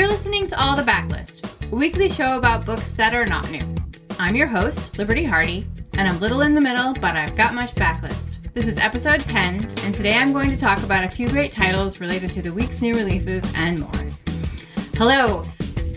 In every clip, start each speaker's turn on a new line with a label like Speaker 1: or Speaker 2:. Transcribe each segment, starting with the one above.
Speaker 1: You're listening to All the Backlist, a weekly show about books that are not new. I'm your host, Liberty Hardy, and I'm little in the middle, but I've got much backlist. This is episode 10, and today I'm going to talk about a few great titles related to the week's new releases and more. Hello!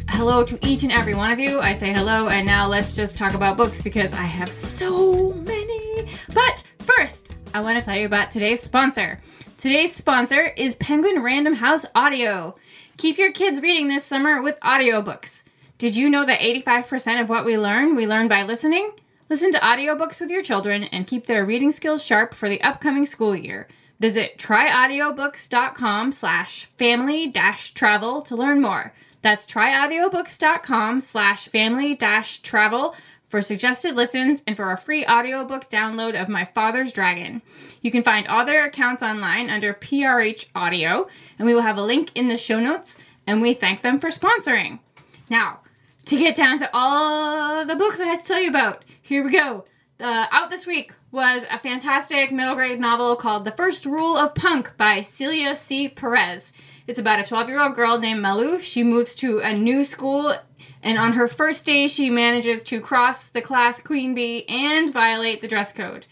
Speaker 1: Hello to each and every one of you. I say hello, and now let's just talk about books because I have so many. But first, I want to tell you about today's sponsor. Today's sponsor is Penguin Random House Audio. Keep your kids reading this summer with audiobooks. Did you know that 85% of what we learn, we learn by listening? Listen to audiobooks with your children and keep their reading skills sharp for the upcoming school year. Visit tryaudiobooks.com slash family dash travel to learn more. That's tryaudiobooks.com slash family dash travel for suggested listens and for a free audiobook download of My Father's Dragon. You can find all their accounts online under PRH Audio, and we will have a link in the show notes, and we thank them for sponsoring. Now, to get down to all the books I had to tell you about, here we go. Uh, out this week was a fantastic middle grade novel called The First Rule of Punk by Celia C. Perez. It's about a 12 year old girl named Malu. She moves to a new school, and on her first day, she manages to cross the class queen bee and violate the dress code.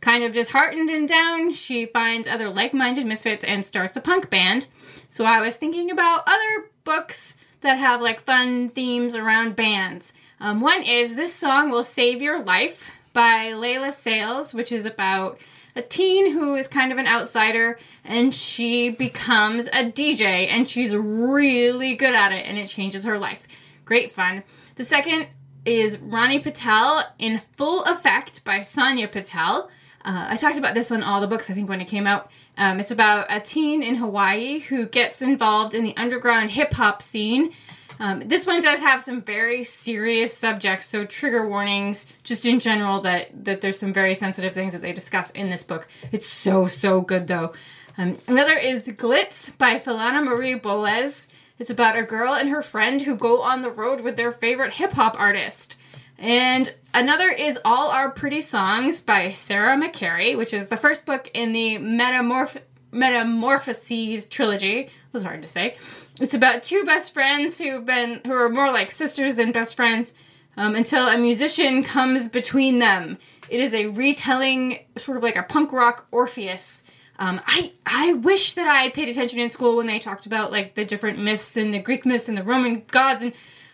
Speaker 1: Kind of disheartened and down, she finds other like minded misfits and starts a punk band. So I was thinking about other books that have like fun themes around bands. Um, one is This Song Will Save Your Life by Leila Sales, which is about a teen who is kind of an outsider and she becomes a DJ and she's really good at it and it changes her life. Great fun. The second is Rani Patel in Full Effect by Sonia Patel. Uh, I talked about this on all the books, I think, when it came out. Um, it's about a teen in Hawaii who gets involved in the underground hip hop scene. Um, this one does have some very serious subjects, so trigger warnings, just in general, that, that there's some very sensitive things that they discuss in this book. It's so, so good, though. Um, another is Glitz by Philana Marie Boles. It's about a girl and her friend who go on the road with their favorite hip hop artist. And another is All Our Pretty Songs by Sarah McCarry, which is the first book in the Metamorph- Metamorphoses trilogy. It was hard to say. It's about two best friends who've been who are more like sisters than best friends um, until a musician comes between them. It is a retelling, sort of like a punk rock Orpheus. Um, I I wish that I paid attention in school when they talked about like the different myths and the Greek myths and the Roman gods and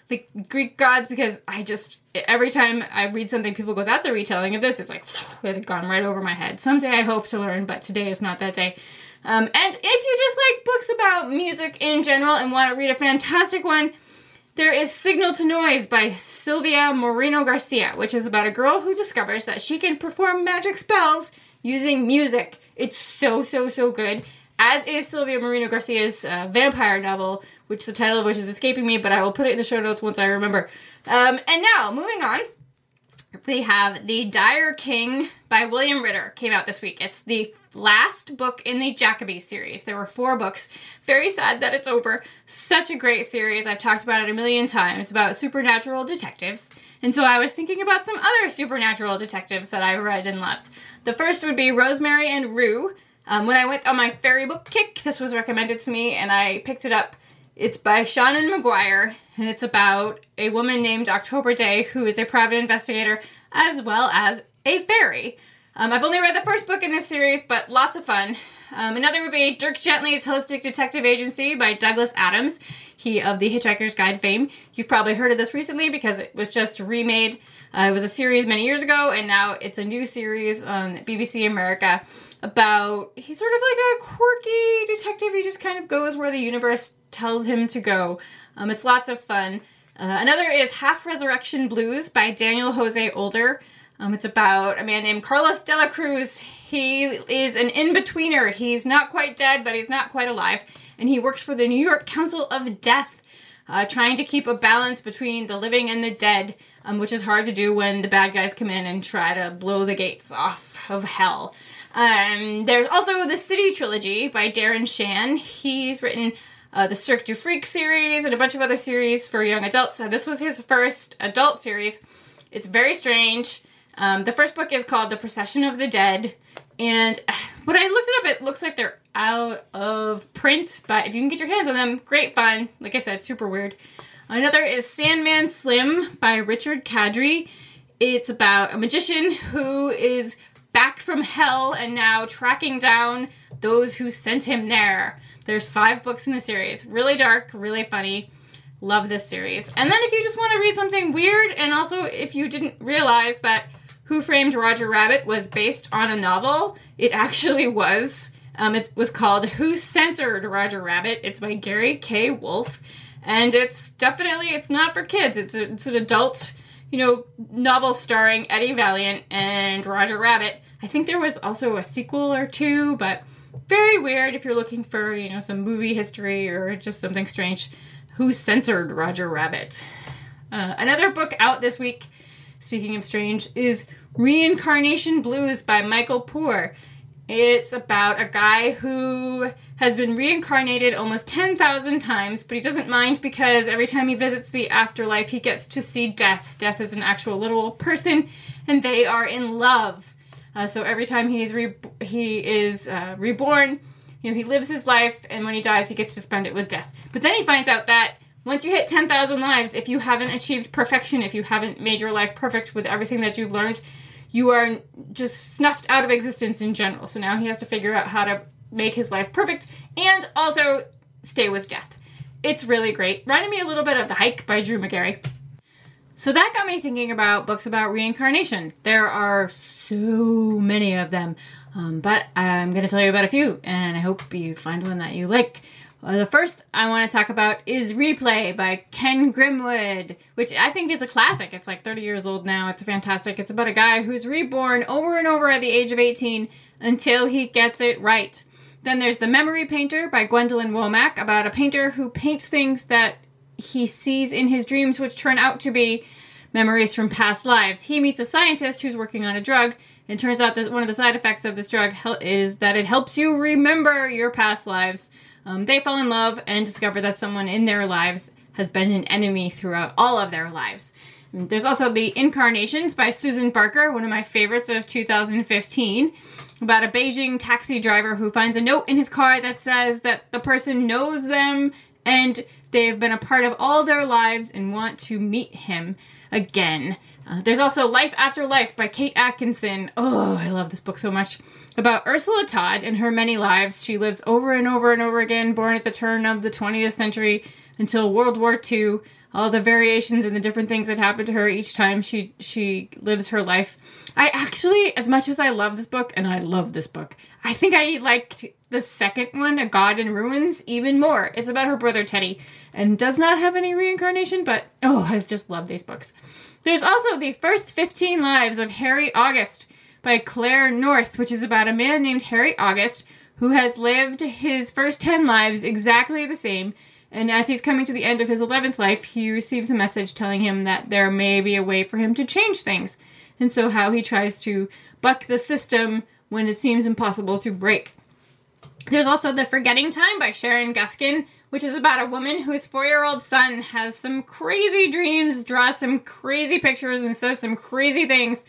Speaker 1: the Greek gods because I just every time I read something, people go, "That's a retelling of this." It's like it had gone right over my head. Someday I hope to learn, but today is not that day. Um, and if you just like books about music in general and want to read a fantastic one, there is Signal to Noise by Silvia Moreno Garcia, which is about a girl who discovers that she can perform magic spells using music. It's so, so, so good. As is Silvia Moreno Garcia's uh, vampire novel, which the title of which is escaping me, but I will put it in the show notes once I remember. Um, and now, moving on, we have The Dire King by William Ritter came out this week. It's the last book in the Jackaby series. There were four books. Very sad that it's over. Such a great series. I've talked about it a million times. About supernatural detectives. And so I was thinking about some other supernatural detectives that I read and loved. The first would be Rosemary and Rue. Um, when I went on my fairy book kick, this was recommended to me and I picked it up. It's by Seanan McGuire, and it's about a woman named October Daye who is a private investigator as well as a fairy. Um, I've only read the first book in this series, but lots of fun. Um, another would be Dirk Gently's Holistic Detective Agency by Douglas Adams, he of the Hitchhiker's Guide fame. You've probably heard of this recently because it was just remade. Uh, it was a series many years ago, and now it's a new series on BBC America about he's sort of like a quirky detective. He just kind of goes where the universe tells him to go. Um, it's lots of fun. Uh, another is Half Resurrection Blues by Daniel Jose Older. Um, it's about a man named Carlos de la Cruz. He is an in betweener. He's not quite dead, but he's not quite alive. And he works for the New York Council of Death, uh, trying to keep a balance between the living and the dead, um, which is hard to do when the bad guys come in and try to blow the gates off of hell. Um, there's also the City trilogy by Darren Shan. He's written uh, the Cirque du Freak series and a bunch of other series for young adults. So this was his first adult series. It's very strange. Um, the first book is called The Procession of the Dead. And when I looked it up, it looks like they're out of print, but if you can get your hands on them, great fun. Like I said, super weird. Another is Sandman Slim by Richard Kadrey. It's about a magician who is back from hell and now tracking down those who sent him there. There's five books in the series. Really dark, really funny. Love this series. And then if you just want to read something weird, and also if you didn't realize that Who Framed Roger Rabbit was based on a novel, it actually was. Um, it was called Who Censored Roger Rabbit. It's by Gary K. Wolf. And it's definitely, it's not for kids. It's, a, it's an adult, you know, novel starring Eddie Valiant and Roger Rabbit. I think there was also a sequel or two, but very weird if you're looking for, you know, some movie history or just something strange. Who censored Roger Rabbit? Uh, another book out this week, speaking of strange, is Reincarnation Blues by Michael Poore. It's about a guy who has been reincarnated almost 10,000 times, but he doesn't mind because every time he visits the afterlife, he gets to see death. Death is an actual literal person, and they are in love. Uh, so every time he's re- he is uh, reborn, you know, he lives his life, and when he dies, he gets to spend it with death. But then he finds out that once you hit 10,000 lives, if you haven't achieved perfection, if you haven't made your life perfect with everything that you've learned, you are just snuffed out of existence in general. So now he has to figure out how to make his life perfect and also stay with death. It's really great. Reminded me a little bit of The Hike by Drew Magary. So that got me thinking about books about reincarnation. There are so many of them, um, but I'm going to tell you about a few, and I hope you find one that you like. Uh, the first I want to talk about is Replay by Ken Grimwood, which I think is a classic. It's like 30 years old now. It's fantastic. It's about a guy who's reborn over and over at the age of 18 until he gets it right. Then there's The Memory Painter by Gwendolyn Womack about a painter who paints things that he sees in his dreams, which turn out to be memories from past lives. He meets a scientist who's working on a drug, and turns out that one of the side effects of this drug is that it helps you remember your past lives. Um, they fall in love and discover that someone in their lives has been an enemy throughout all of their lives. There's also The Incarnations by Susan Barker, one of my favorites of 2015, about a Beijing taxi driver who finds a note in his car that says that the person knows them and they've been a part of all their lives and want to meet him again. Uh, there's also Life After Life by Kate Atkinson. Oh, I love this book so much. About Ursula Todd and her many lives. She lives over and over and over again, born at the turn of the 20th century until World War II. All the variations and the different things that happen to her each time she she lives her life. I actually, as much as I love this book, and I love this book, I think I liked the second one, A God in Ruins, even more. It's about her brother Teddy and does not have any reincarnation, but oh, I just love these books. There's also the first 15 lives of Harry August by Claire North, which is about a man named Harry August who has lived his first 10 lives exactly the same. And as he's coming to the end of his 11th life, he receives a message telling him that there may be a way for him to change things. And so, how he tries to buck the system when it seems impossible to break. There's also The Forgetting Time by Sharon Guskin, which is about a woman whose four year old son has some crazy dreams, draws some crazy pictures, and says some crazy things.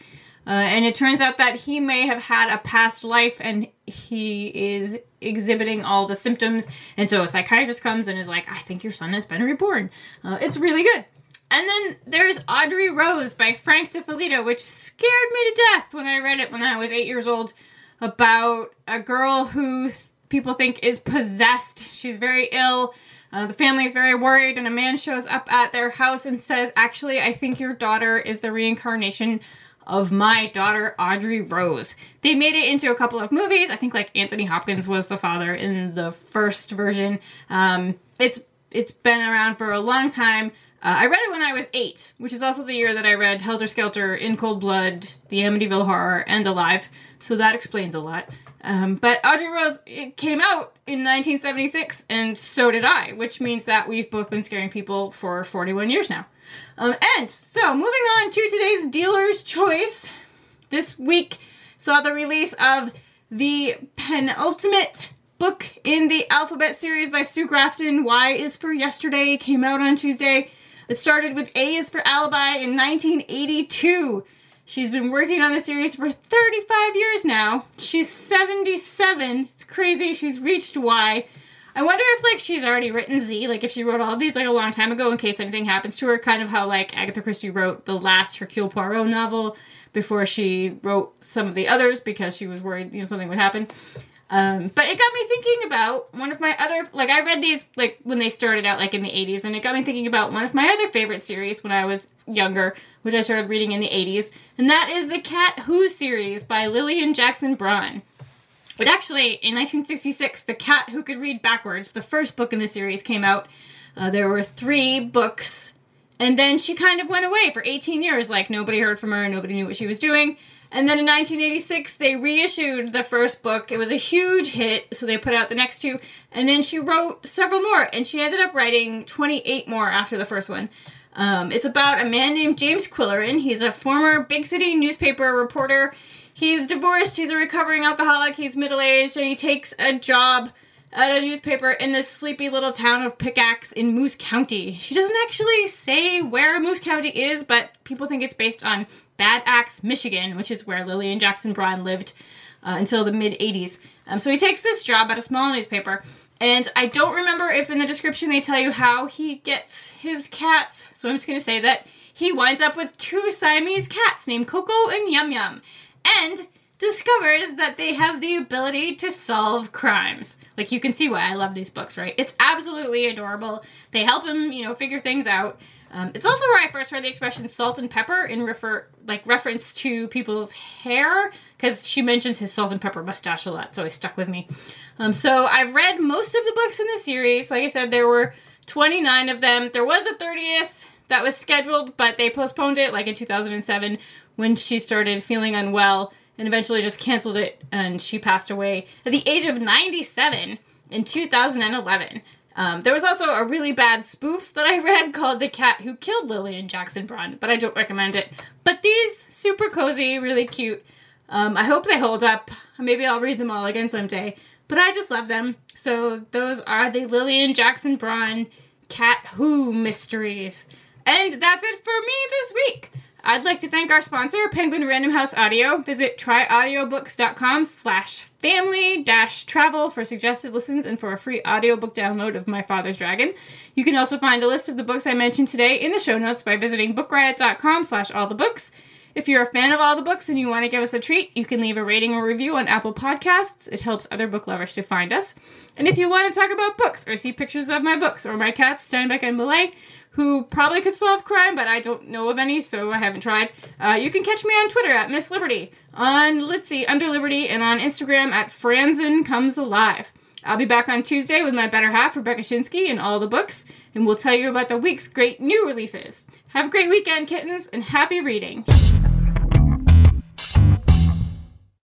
Speaker 1: Uh, and it turns out that he may have had a past life and he is exhibiting all the symptoms. And so a psychiatrist comes and is like, I think your son has been reborn. Uh, it's really good. And then there's Audrey Rose by Frank DeFelitta, which scared me to death when I read it when I was eight years old about a girl who people think is possessed. She's very ill. Uh, the family is very worried, and a man shows up at their house and says, Actually, I think your daughter is the reincarnation of my daughter, Audrey Rose. They made it into a couple of movies. I think like Anthony Hopkins was the father in the first version. Um, it's it's been around for a long time. Uh, I read it when I was eight, which is also the year that I read Helter Skelter, In Cold Blood, The Amityville Horror, and Alive, so that explains a lot. Um, but Audrey Rose came out in 1976, and so did I, which means that we've both been scaring people for 41 years now. Um, and so, moving on to today's dealer's choice. This week saw the release of the penultimate book in the alphabet series by Sue Grafton. Y is for yesterday came out on Tuesday. It started with A is for alibi in 1982. She's been working on the series for 35 years now. She's 77. It's crazy. She's reached Y. I wonder if like she's already written Z, like if she wrote all of these like a long time ago in case anything happens to her, kind of how like Agatha Christie wrote the last Hercule Poirot novel before she wrote some of the others because she was worried, you know, something would happen. Um, but it got me thinking about one of my other like I read these like when they started out like in the 80s and it got me thinking about one of my other favorite series when I was younger, which I started reading in the 80s, and that is the Cat Who series by Lillian Jackson Braun. But actually, in 1966, The Cat Who Could Read Backwards, the first book in the series, came out. Uh, there were three books, and then she kind of went away for 18 years. Like, nobody heard from her, nobody knew what she was doing. And then in 1986, they reissued the first book. It was a huge hit, so they put out the next two. And then she wrote several more, and she ended up writing 28 more after the first one. Um, it's about a man named James Qwilleran. He's a former big city newspaper reporter. He's divorced, he's a recovering alcoholic, he's middle aged, and he takes a job at a newspaper in this sleepy little town of Pickax in Moose County. She doesn't actually say where Moose County is, but people think it's based on Bad Axe, Michigan, which is where Lillian Jackson Braun lived uh, until the mid 80s. Um, so he takes this job at a small newspaper, and I don't remember if in the description they tell you how he gets his cats, so I'm just gonna say that he winds up with two Siamese cats named Koko and Yum Yum, and discovers that they have the ability to solve crimes. Like you can see why I love these books, right? It's absolutely adorable. They help him, you know, figure things out. Um, it's also where I first heard the expression "salt and pepper" in refer like reference to people's hair, because she mentions his salt and pepper mustache a lot, so it stuck with me. Um, so I've read most of the books in the series. Like I said, there were 29 of them. There was a 30th that was scheduled, but they postponed it like in 2007 when she started feeling unwell and eventually just canceled it and she passed away at the age of 97 in 2011. Um, there was also a really bad spoof that I read called The Cat Who Killed Lillian Jackson Braun, but I don't recommend it. But these, super cozy, really cute. Um, I hope they hold up. Maybe I'll read them all again someday. But I just love them. So those are the Lillian Jackson Braun Cat Who mysteries. And that's it for me this week. I'd like to thank our sponsor, Penguin Random House Audio. Visit tryaudiobooks.com slash family dash travel for suggested listens and for a free audiobook download of My Father's Dragon. You can also find a list of the books I mentioned today in the show notes by visiting bookriot.com slash all the books. If you're a fan of all the books and you want to give us a treat, you can leave a rating or review on Apple Podcasts. It helps other book lovers to find us. And if you want to talk about books or see pictures of my books or my cats, Steinbeck and Millay, who probably could solve crime, but I don't know of any, so I haven't tried. Uh, you can catch me on Twitter at Miss Liberty, on Litsy under Liberty, and on Instagram at Franzen Comes Alive. I'll be back on Tuesday with my better half, Rebecca Schinsky, and all the books, and we'll tell you about the week's great new releases. Have a great weekend, kittens, and happy reading.